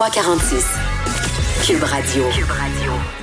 346. Cube Radio. Cube Radio.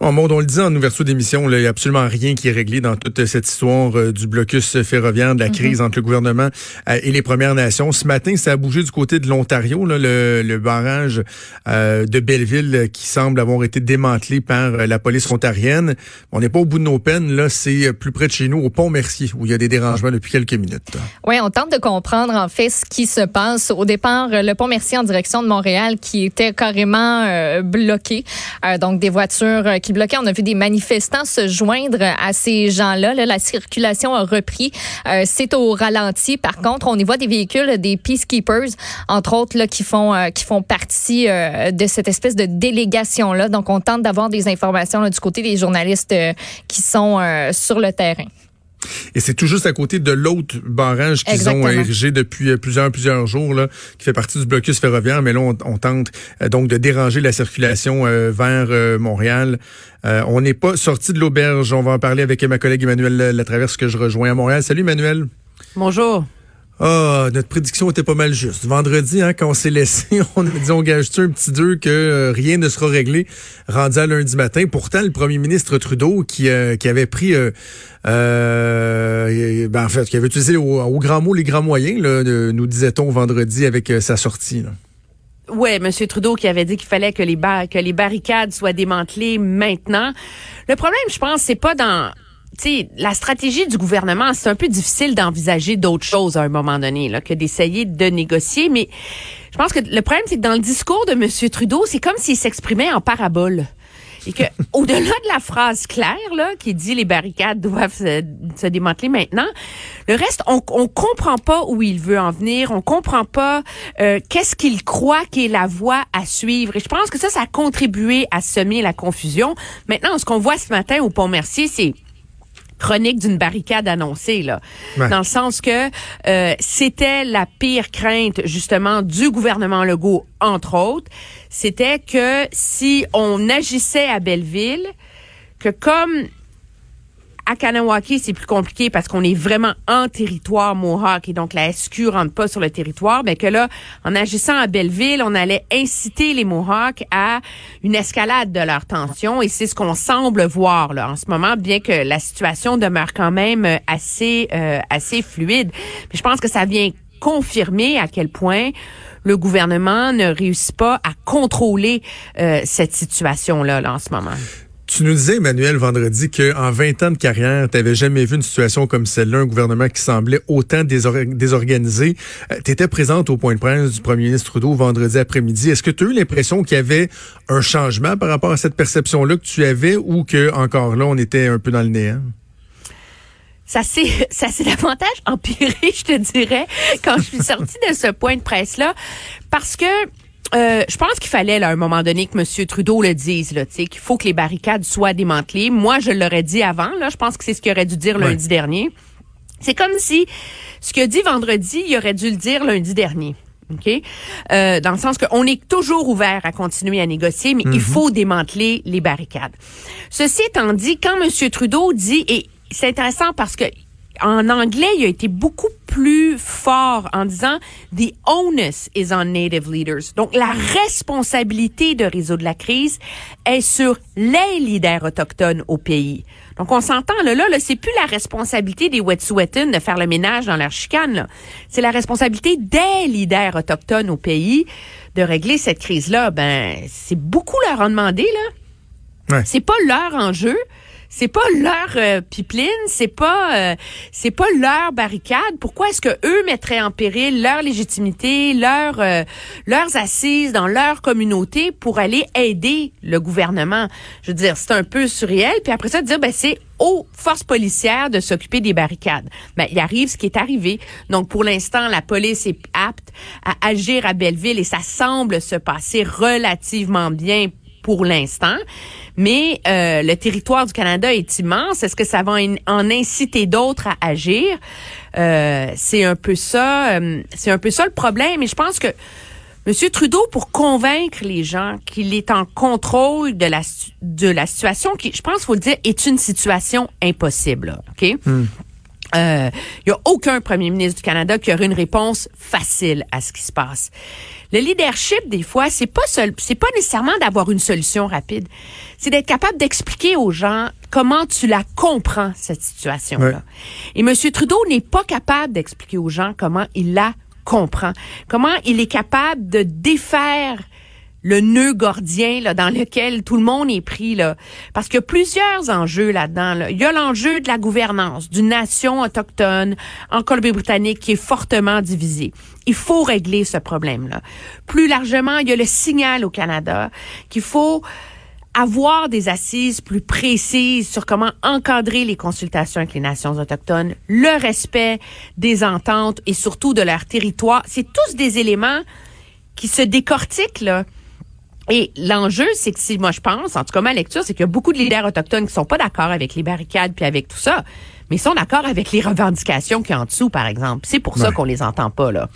Bon, Maud, on le dit en ouverture d'émission, il n'y a absolument rien qui est réglé dans toute cette histoire euh, du blocus ferroviaire, de la crise entre le gouvernement euh, et les Premières Nations. Ce matin, ça a bougé du côté de l'Ontario, le, le, barrage euh, de Belleville qui semble avoir été démantelé par la police ontarienne. On n'est pas au bout de nos peines, là, c'est plus près de chez nous, au pont Mercier, où il y a des dérangements depuis quelques minutes. Oui, on tente de comprendre en fait ce qui se passe. Au départ, le pont Mercier en direction de Montréal qui était carrément bloqué. donc des voitures qui on a vu des manifestants se joindre à ces gens-là. la circulation a repris. Euh, c'est au ralenti. Par contre, on y voit des véhicules, des peacekeepers, entre autres, là, qui font euh, qui font partie euh, de cette espèce de délégation-là. Donc, on tente d'avoir des informations du côté des journalistes qui sont sur le terrain. Et c'est tout juste à côté de l'autre barrage qu'ils ont érigé depuis euh, plusieurs plusieurs jours, là, qui fait partie du blocus ferroviaire. Mais là, on, tente euh, donc de déranger la circulation euh, vers Montréal. on n'est pas sorti de l'auberge. On va en parler avec ma collègue Emmanuel Latraverse que je rejoins à Montréal. Salut Emmanuel. Bonjour. Ah, notre prédiction était pas mal juste. Vendredi, hein, quand on s'est laissé, on a dit on gage un petit deux que rien ne sera réglé? Rendu à lundi matin. Pourtant, le premier ministre Trudeau qui, qui avait pris euh, ben en fait, qui avait utilisé au, grand mot les grands moyens, là, nous disait-on vendredi avec euh, sa sortie. Là. Ouais, M. Trudeau qui avait dit qu'il fallait que les, que les barricades soient démantelées maintenant. Le problème, je pense, c'est pas dans sais, la stratégie du gouvernement, c'est un peu difficile d'envisager d'autres choses à un moment donné là, que d'essayer de négocier. Mais je pense que le problème, c'est que dans le discours de M. Trudeau, c'est comme s'il s'exprimait en parabole et que au-delà de la phrase claire là qui dit les barricades doivent se, démanteler maintenant, le reste on on comprend pas où il veut en venir, on comprend pas euh, qu'est-ce qu'il croit qui est la voie à suivre et je pense que ça ça a contribué à semer la confusion. Maintenant ce qu'on voit ce matin au Pont Mercier c'est chronique d'une barricade annoncée là, dans le sens que euh, c'était la pire crainte justement du gouvernement Legault entre autres, c'était que si on agissait à Belleville, que comme à Kanawaki, c'est plus compliqué parce qu'on est vraiment en territoire Mohawk et donc la SQ rentre pas sur le territoire, mais que là, en agissant à Belleville, on allait inciter les Mohawks à une escalade de leur tension et c'est ce qu'on semble voir là en ce moment, bien que la situation demeure quand même assez euh, assez fluide. Mais je pense que ça vient confirmer à quel point le gouvernement ne réussit pas à contrôler euh, cette situation-là là, en ce moment. Tu nous disais, Emmanuel, vendredi, qu'en 20 ans de carrière, tu n'avais jamais vu une situation comme celle-là, un gouvernement qui semblait autant désorganisé. Euh, tu étais présente au point de presse du premier ministre Trudeau vendredi après-midi. Est-ce que tu as eu l'impression qu'il y avait un changement par rapport à cette perception-là que tu avais ou que encore là, on était un peu dans le néant? ça s'est ça s'est davantage empiré, je te dirais, quand je suis sortie de ce point de presse là, parce que euh, je pense qu'il fallait à un moment donné que M. Trudeau le dise, là, qu'il faut que les barricades soient démantelées. Moi, je l'aurais dit avant. Là, je pense que c'est ce qu'il aurait dû dire lundi dernier. C'est comme si ce qu'il a dit vendredi, il aurait dû le dire lundi dernier. OK? Euh, dans le sens qu'on est toujours ouvert à continuer à négocier, mais il mhm. faut démanteler les barricades. Ceci étant dit, quand M. Trudeau dit, et c'est intéressant parce que en anglais, il a été beaucoup plus fort en disant the onus is on native leaders. Donc la responsabilité de résoudre la crise est sur les leaders autochtones au pays. Donc on s'entend là là, là c'est plus la responsabilité des Wet'suwet'en de faire le ménage dans leur chicane C'est la responsabilité des leaders autochtones au pays de régler cette crise là. Ben c'est beaucoup leur en demander là. Ouais. C'est pas leur enjeu c'est pas leur euh, pipeline, c'est pas euh, c'est pas leur barricade. Pourquoi est-ce que eux mettraient en péril leur légitimité, leur euh, leurs assises dans leur communauté pour aller aider le gouvernement? Je veux dire, c'est un peu surréel. Puis après ça, dire ben c'est aux forces policières de s'occuper des barricades. Ben, il arrive ce qui est arrivé. Donc, pour l'instant, la police est apte à agir à Belleville et ça semble se passer relativement bien pour l'instant. Mais euh, le territoire du Canada est immense. Est-ce que ça va en inciter d'autres à agir? Euh, C'est un peu ça. Euh, c'est un peu ça le problème. Et je pense que M. Trudeau, pour convaincre les gens qu'il est en contrôle de la de la situation, qui, je pense, faut le dire, est une situation impossible. Ok? Hmm. Il y a aucun premier ministre du Canada qui aurait une réponse facile à ce qui se passe. Le leadership, des fois, c'est pas seul, c'est pas nécessairement d'avoir une solution rapide. C'est d'être capable d'expliquer aux gens comment tu la comprends, cette situation-là. Et M. Trudeau n'est pas capable d'expliquer aux gens comment il la comprend. Comment il est capable de défaire le nœud gordien là, dans lequel tout le monde est pris là parce qu'il y a plusieurs enjeux là-dedans là. il y a l'enjeu de la gouvernance d'une nation autochtone en Colombie-Britannique qui est fortement divisée il faut régler ce problème là plus largement il y a le signal au Canada qu'il faut avoir des assises plus précises sur comment encadrer les consultations avec les nations autochtones, le respect des ententes et surtout de leur territoire, c'est tous des éléments qui se décortiquent là. Et l'enjeu, c'est que si moi je pense, en tout cas ma lecture, c'est qu'il y a beaucoup de leaders autochtones qui sont pas d'accord avec les barricades puis avec tout ça, mais ils sont d'accord avec les revendications qui y en dessous, par exemple. C'est pour ça qu'on les entend pas là.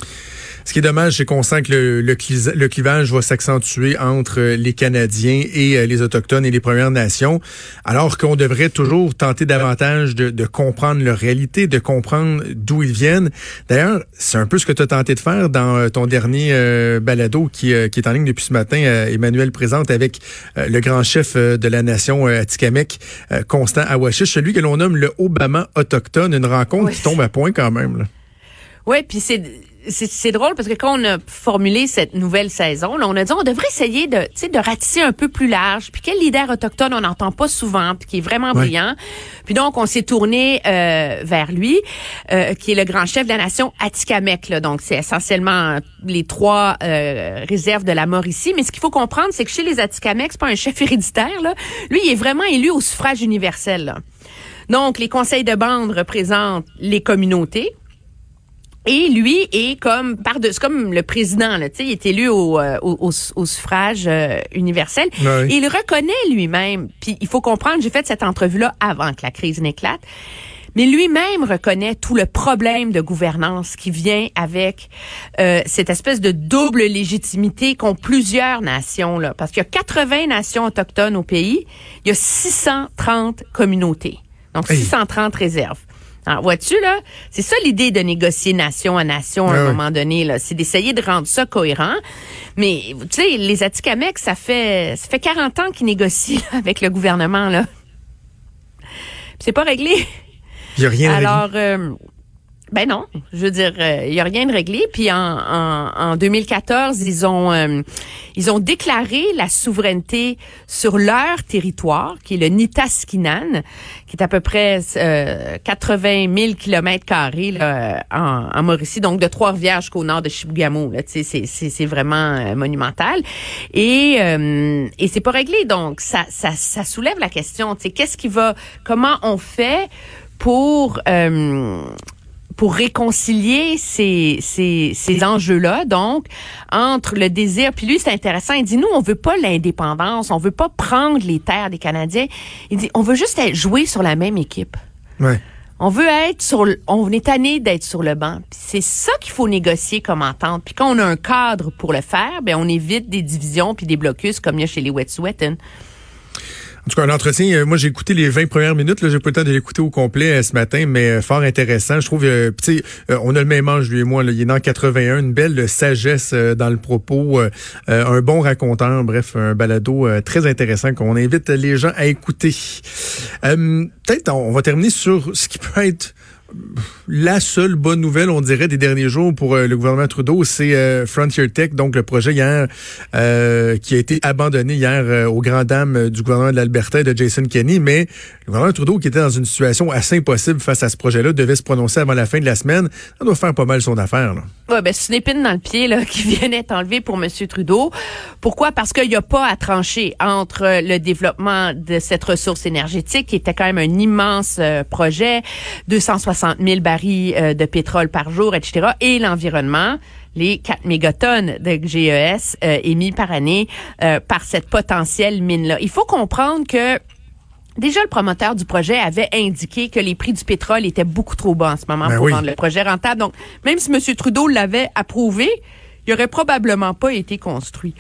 Ce qui est dommage, c'est qu'on sent que le, le, clivage va s'accentuer entre les Canadiens et euh, les Autochtones et les Premières Nations, alors qu'on devrait toujours tenter davantage de, de, comprendre leur réalité, de comprendre d'où ils viennent. D'ailleurs, c'est un peu ce que tu as tenté de faire dans euh, ton dernier euh, balado qui, qui, est en ligne depuis ce matin, Emmanuel présente avec le grand chef de la nation Atikamek, Constant Awashish, celui que l'on nomme le Obama autochtone, une rencontre qui tombe à point quand même. Là. Oui, puis c'est c'est drôle parce que quand on a formulé cette nouvelle saison, là, on a dit on devrait essayer de, de ratisser un peu plus large. Puis quel leader autochtone on n'entend pas souvent, puis qui est vraiment brillant. Puis donc on s'est tourné euh, vers lui, euh, qui est le grand chef de la nation Atikamek. Là. Donc c'est essentiellement les trois euh, réserves de la mort ici. Mais ce qu'il faut comprendre, c'est que chez les Atikamek, c'est pas un chef héréditaire. Là. Lui, il est vraiment élu au suffrage universel. Là. Donc les conseils de bande représentent les communautés et lui est comme par de, comme le président là, tu sais, il est élu au, euh, au, suffrage euh, universel. Il reconnaît lui-même. Puis il faut comprendre, j'ai fait cette entrevue là avant que la crise n'éclate. Mais lui-même reconnaît tout le problème de gouvernance qui vient avec euh, cette espèce de double légitimité qu'ont plusieurs nations là, parce qu'il y a 80 nations autochtones au pays, il y a 630 communautés. Donc 630 réserves. Alors, vois-tu, là? C'est ça l'idée de négocier nation à nation à un moment donné, là. C'est d'essayer de rendre ça cohérent. Mais, tu sais, les Atikamekw, ça fait, ça fait 40 ans qu'ils négocient avec le gouvernement, là. C'est pas réglé. Il n'y a rien Alors, euh, ben non, je veux dire, il euh, y a rien de réglé. Puis en, en, 2014, ils ont euh, ils ont déclaré la souveraineté sur leur territoire, qui est le Nitaskinan, qui est à peu près euh, 80 000 kilomètres carrés en, en, Mauricie, donc de Trois-Rivières jusqu'au nord de Chibougamau. Là, c'est c'est vraiment euh, monumental. Et et c'est pas réglé, donc ça ça, ça soulève la question. Qu'est-ce qui va, comment on fait pour pour réconcilier ces, ces, ces enjeux-là, donc, entre le désir, puis lui, c'est intéressant, il dit, nous, on veut pas l'indépendance, on veut pas prendre les terres des Canadiens, il dit, on veut juste jouer sur la même équipe. Ouais. On veut être sur, on est tanné d'être sur le banc. C'est ça qu'il faut négocier comme entente. Puis quand on a un cadre pour le faire, ben on évite des divisions puis des blocus comme il y a chez les Wet'suwet'en. En tout cas, un entretien, euh, moi j'ai écouté les 20 premières minutes, j'ai pas le temps de l'écouter au complet euh, ce matin, mais euh, fort intéressant. Je trouve, tu sais, on a le même âge, lui et moi, là, il est dans 81, une belle sagesse dans le propos, un bon raconteur, bref, un balado très intéressant qu'on invite les gens à écouter. Peut-être on va terminer sur ce qui peut être la seule bonne nouvelle, on dirait, des derniers jours pour euh, le gouvernement Trudeau, c'est euh, Frontier Tech, donc le projet hier euh, qui a été abandonné hier aux grandes dames du gouvernement de l'Alberta et de Jason Kenney. Mais le gouvernement Trudeau, qui était dans une situation assez impossible face à ce projet-là, devait se prononcer avant la fin de la semaine. Ça doit faire pas mal son affaire. Là. Ouais, ben, c'est une épine dans le pied là, qui vient d'être enlevée pour M. Trudeau. Pourquoi? Parce qu'il n'y a pas à trancher entre le développement de cette ressource énergétique, qui était quand même un immense projet, 260 000 barils euh, de pétrole par jour, etc., et l'environnement les 4 mégatonnes de GES euh, émis par année euh, par cette potentielle mine-là. Il faut comprendre que Déjà, le promoteur du projet avait indiqué que les prix du pétrole étaient beaucoup trop bas en ce moment ben pour rendre le projet rentable. Donc, même si M. Trudeau l'avait approuvé, il aurait probablement pas été construit.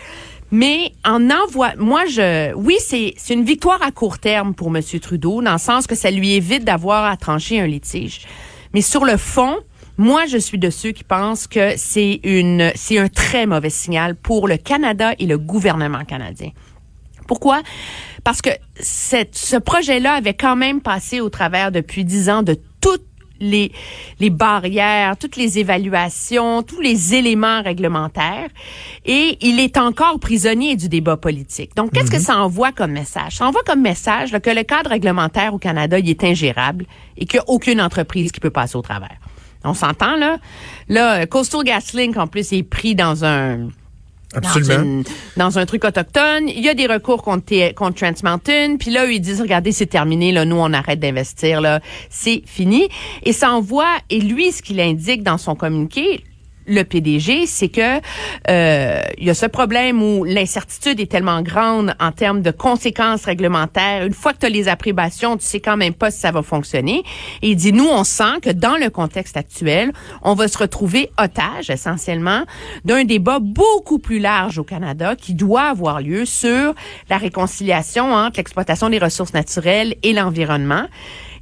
Mais en envoi, moi je, oui c'est c'est une victoire à court terme pour M. Trudeau dans le sens que ça lui évite d'avoir à trancher un litige. Mais sur le fond, moi, je suis de ceux qui pensent que c'est une, c'est un très mauvais signal pour le Canada et le gouvernement canadien. Pourquoi? Parce que ce projet-là avait quand même passé au travers depuis dix ans de toutes les, les barrières, toutes les évaluations, tous les éléments réglementaires. Et il est encore prisonnier du débat politique. Donc, qu'est-ce que ça envoie comme message? Ça envoie comme message là, que le cadre réglementaire au Canada, il est ingérable et qu'il n'y a aucune entreprise qui peut passer au travers. On s'entend, là? Là, Coastal GasLink, en plus, est pris dans un Absolument. dans, une- dans un truc autochtone. Il y a des recours contre, contre Trans Mountain. Puis là, eux, ils disent, regardez, c'est terminé. Là, nous, on arrête d'investir. Là, c'est fini. Et ça envoie. Et lui, ce qu'il indique dans son communiqué, le PDG, c'est que euh, il y a ce problème où l'incertitude est tellement grande en termes de conséquences réglementaires. Une fois que tu as les approbations, tu sais quand même pas si ça va fonctionner. Et il dit, nous, on sent que dans le contexte actuel, on va se retrouver otage essentiellement d'un débat beaucoup plus large au Canada qui doit avoir lieu sur la réconciliation entre l'exploitation des ressources naturelles et l'environnement.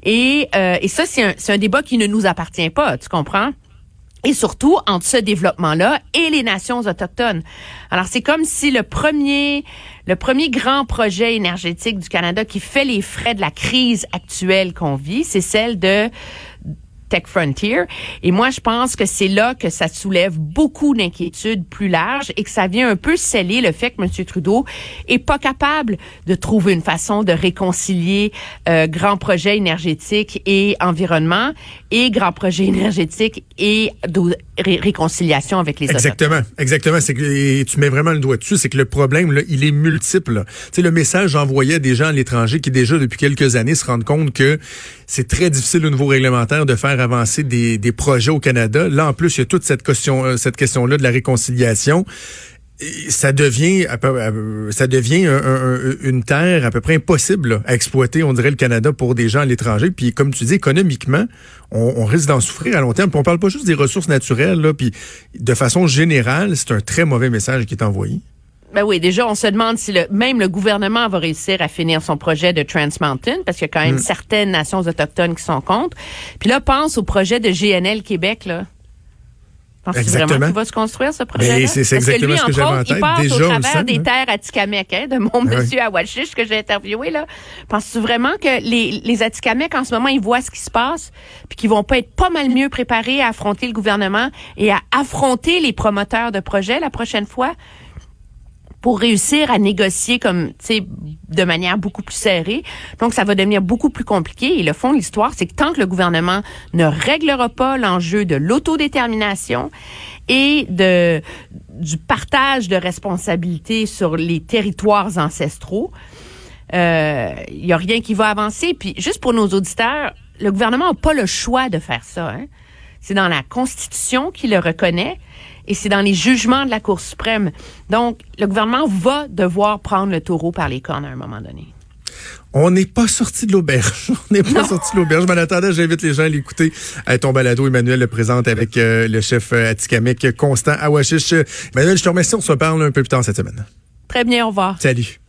Et, euh, et ça, c'est un, c'est un débat qui ne nous appartient pas, tu comprends? Et surtout entre ce développement-là et les nations autochtones. Alors c'est comme si le premier le premier grand projet énergétique du Canada qui fait les frais de la crise actuelle qu'on vit, c'est celle de Tech Frontier. Et moi, je pense que c'est là que ça soulève beaucoup d'inquiétudes plus larges et que ça vient un peu sceller le fait que M. Trudeau est pas capable de trouver une façon de réconcilier euh, grand projet énergétique et environnement et grand projet énergétique et ré- réconciliation avec les Autochtones. Exactement, exactement. C'est que et tu mets vraiment le doigt dessus, c'est que le problème là, il est multiple. là. Tu sais, le message envoyé à des gens à l'étranger qui déjà depuis quelques années se rendent compte que c'est très difficile au niveau réglementaire de faire avancer des, des projets au Canada. Là, en plus, il y a toute cette question, euh, cette question-là de la réconciliation. Ça devient, ça devient un- un- un- une terre à peu près impossible là, à exploiter, on dirait le Canada pour des gens à l'étranger. Puis comme tu dis, économiquement, on, on risque d'en souffrir à long terme. Puis on parle pas juste des ressources naturelles, là, puis de façon générale, c'est un très mauvais message qui est envoyé. Ben oui, déjà, on se demande si le, même le gouvernement va réussir à finir son projet de Trans Mountain, parce qu'il y a quand même certaines nations autochtones qui sont contre. Puis là, pense au projet de GNL Québec, là. Penses-tu Exactement. vraiment qu'il va se construire, ce? Ben, c'est- c'est Parce que exactement lui, ce que j'avais en tête. il passe Déjà, au travers des terres Atikamekw, hein, de mon oui. monsieur Awashish que j'ai interviewé, là. Penses-tu vraiment que les, les Atikamekw, en ce moment, ils voient ce qui se passe, puis qu'ils vont pas être pas mal mieux préparés à affronter le gouvernement et à affronter les promoteurs de projets la prochaine fois? Pour réussir à négocier comme tu sais de manière beaucoup plus serrée. Donc ça va devenir beaucoup plus compliqué et le fond de l'histoire c'est que tant que le gouvernement ne réglera pas l'enjeu de l'autodétermination et de du partage de responsabilités sur les territoires ancestraux, euh, il y a rien qui va avancer puis juste pour nos auditeurs, le gouvernement n'a pas le choix de faire ça hein. C'est dans la Constitution qui le reconnaît et c'est dans les jugements de la Cour suprême. Donc, le gouvernement va devoir prendre le taureau par les cornes à un moment donné. On n'est pas sorti de l'auberge. On n'est pas sorti de l'auberge. Je m'en attendais, j'invite les gens à l'écouter. À ton balado, Emmanuel le présente avec euh, le chef euh, Atikamekw, Constant Awashish. Emmanuel, je te remercie. On se reparle un peu plus tard cette semaine. Très bien, au revoir. Salut.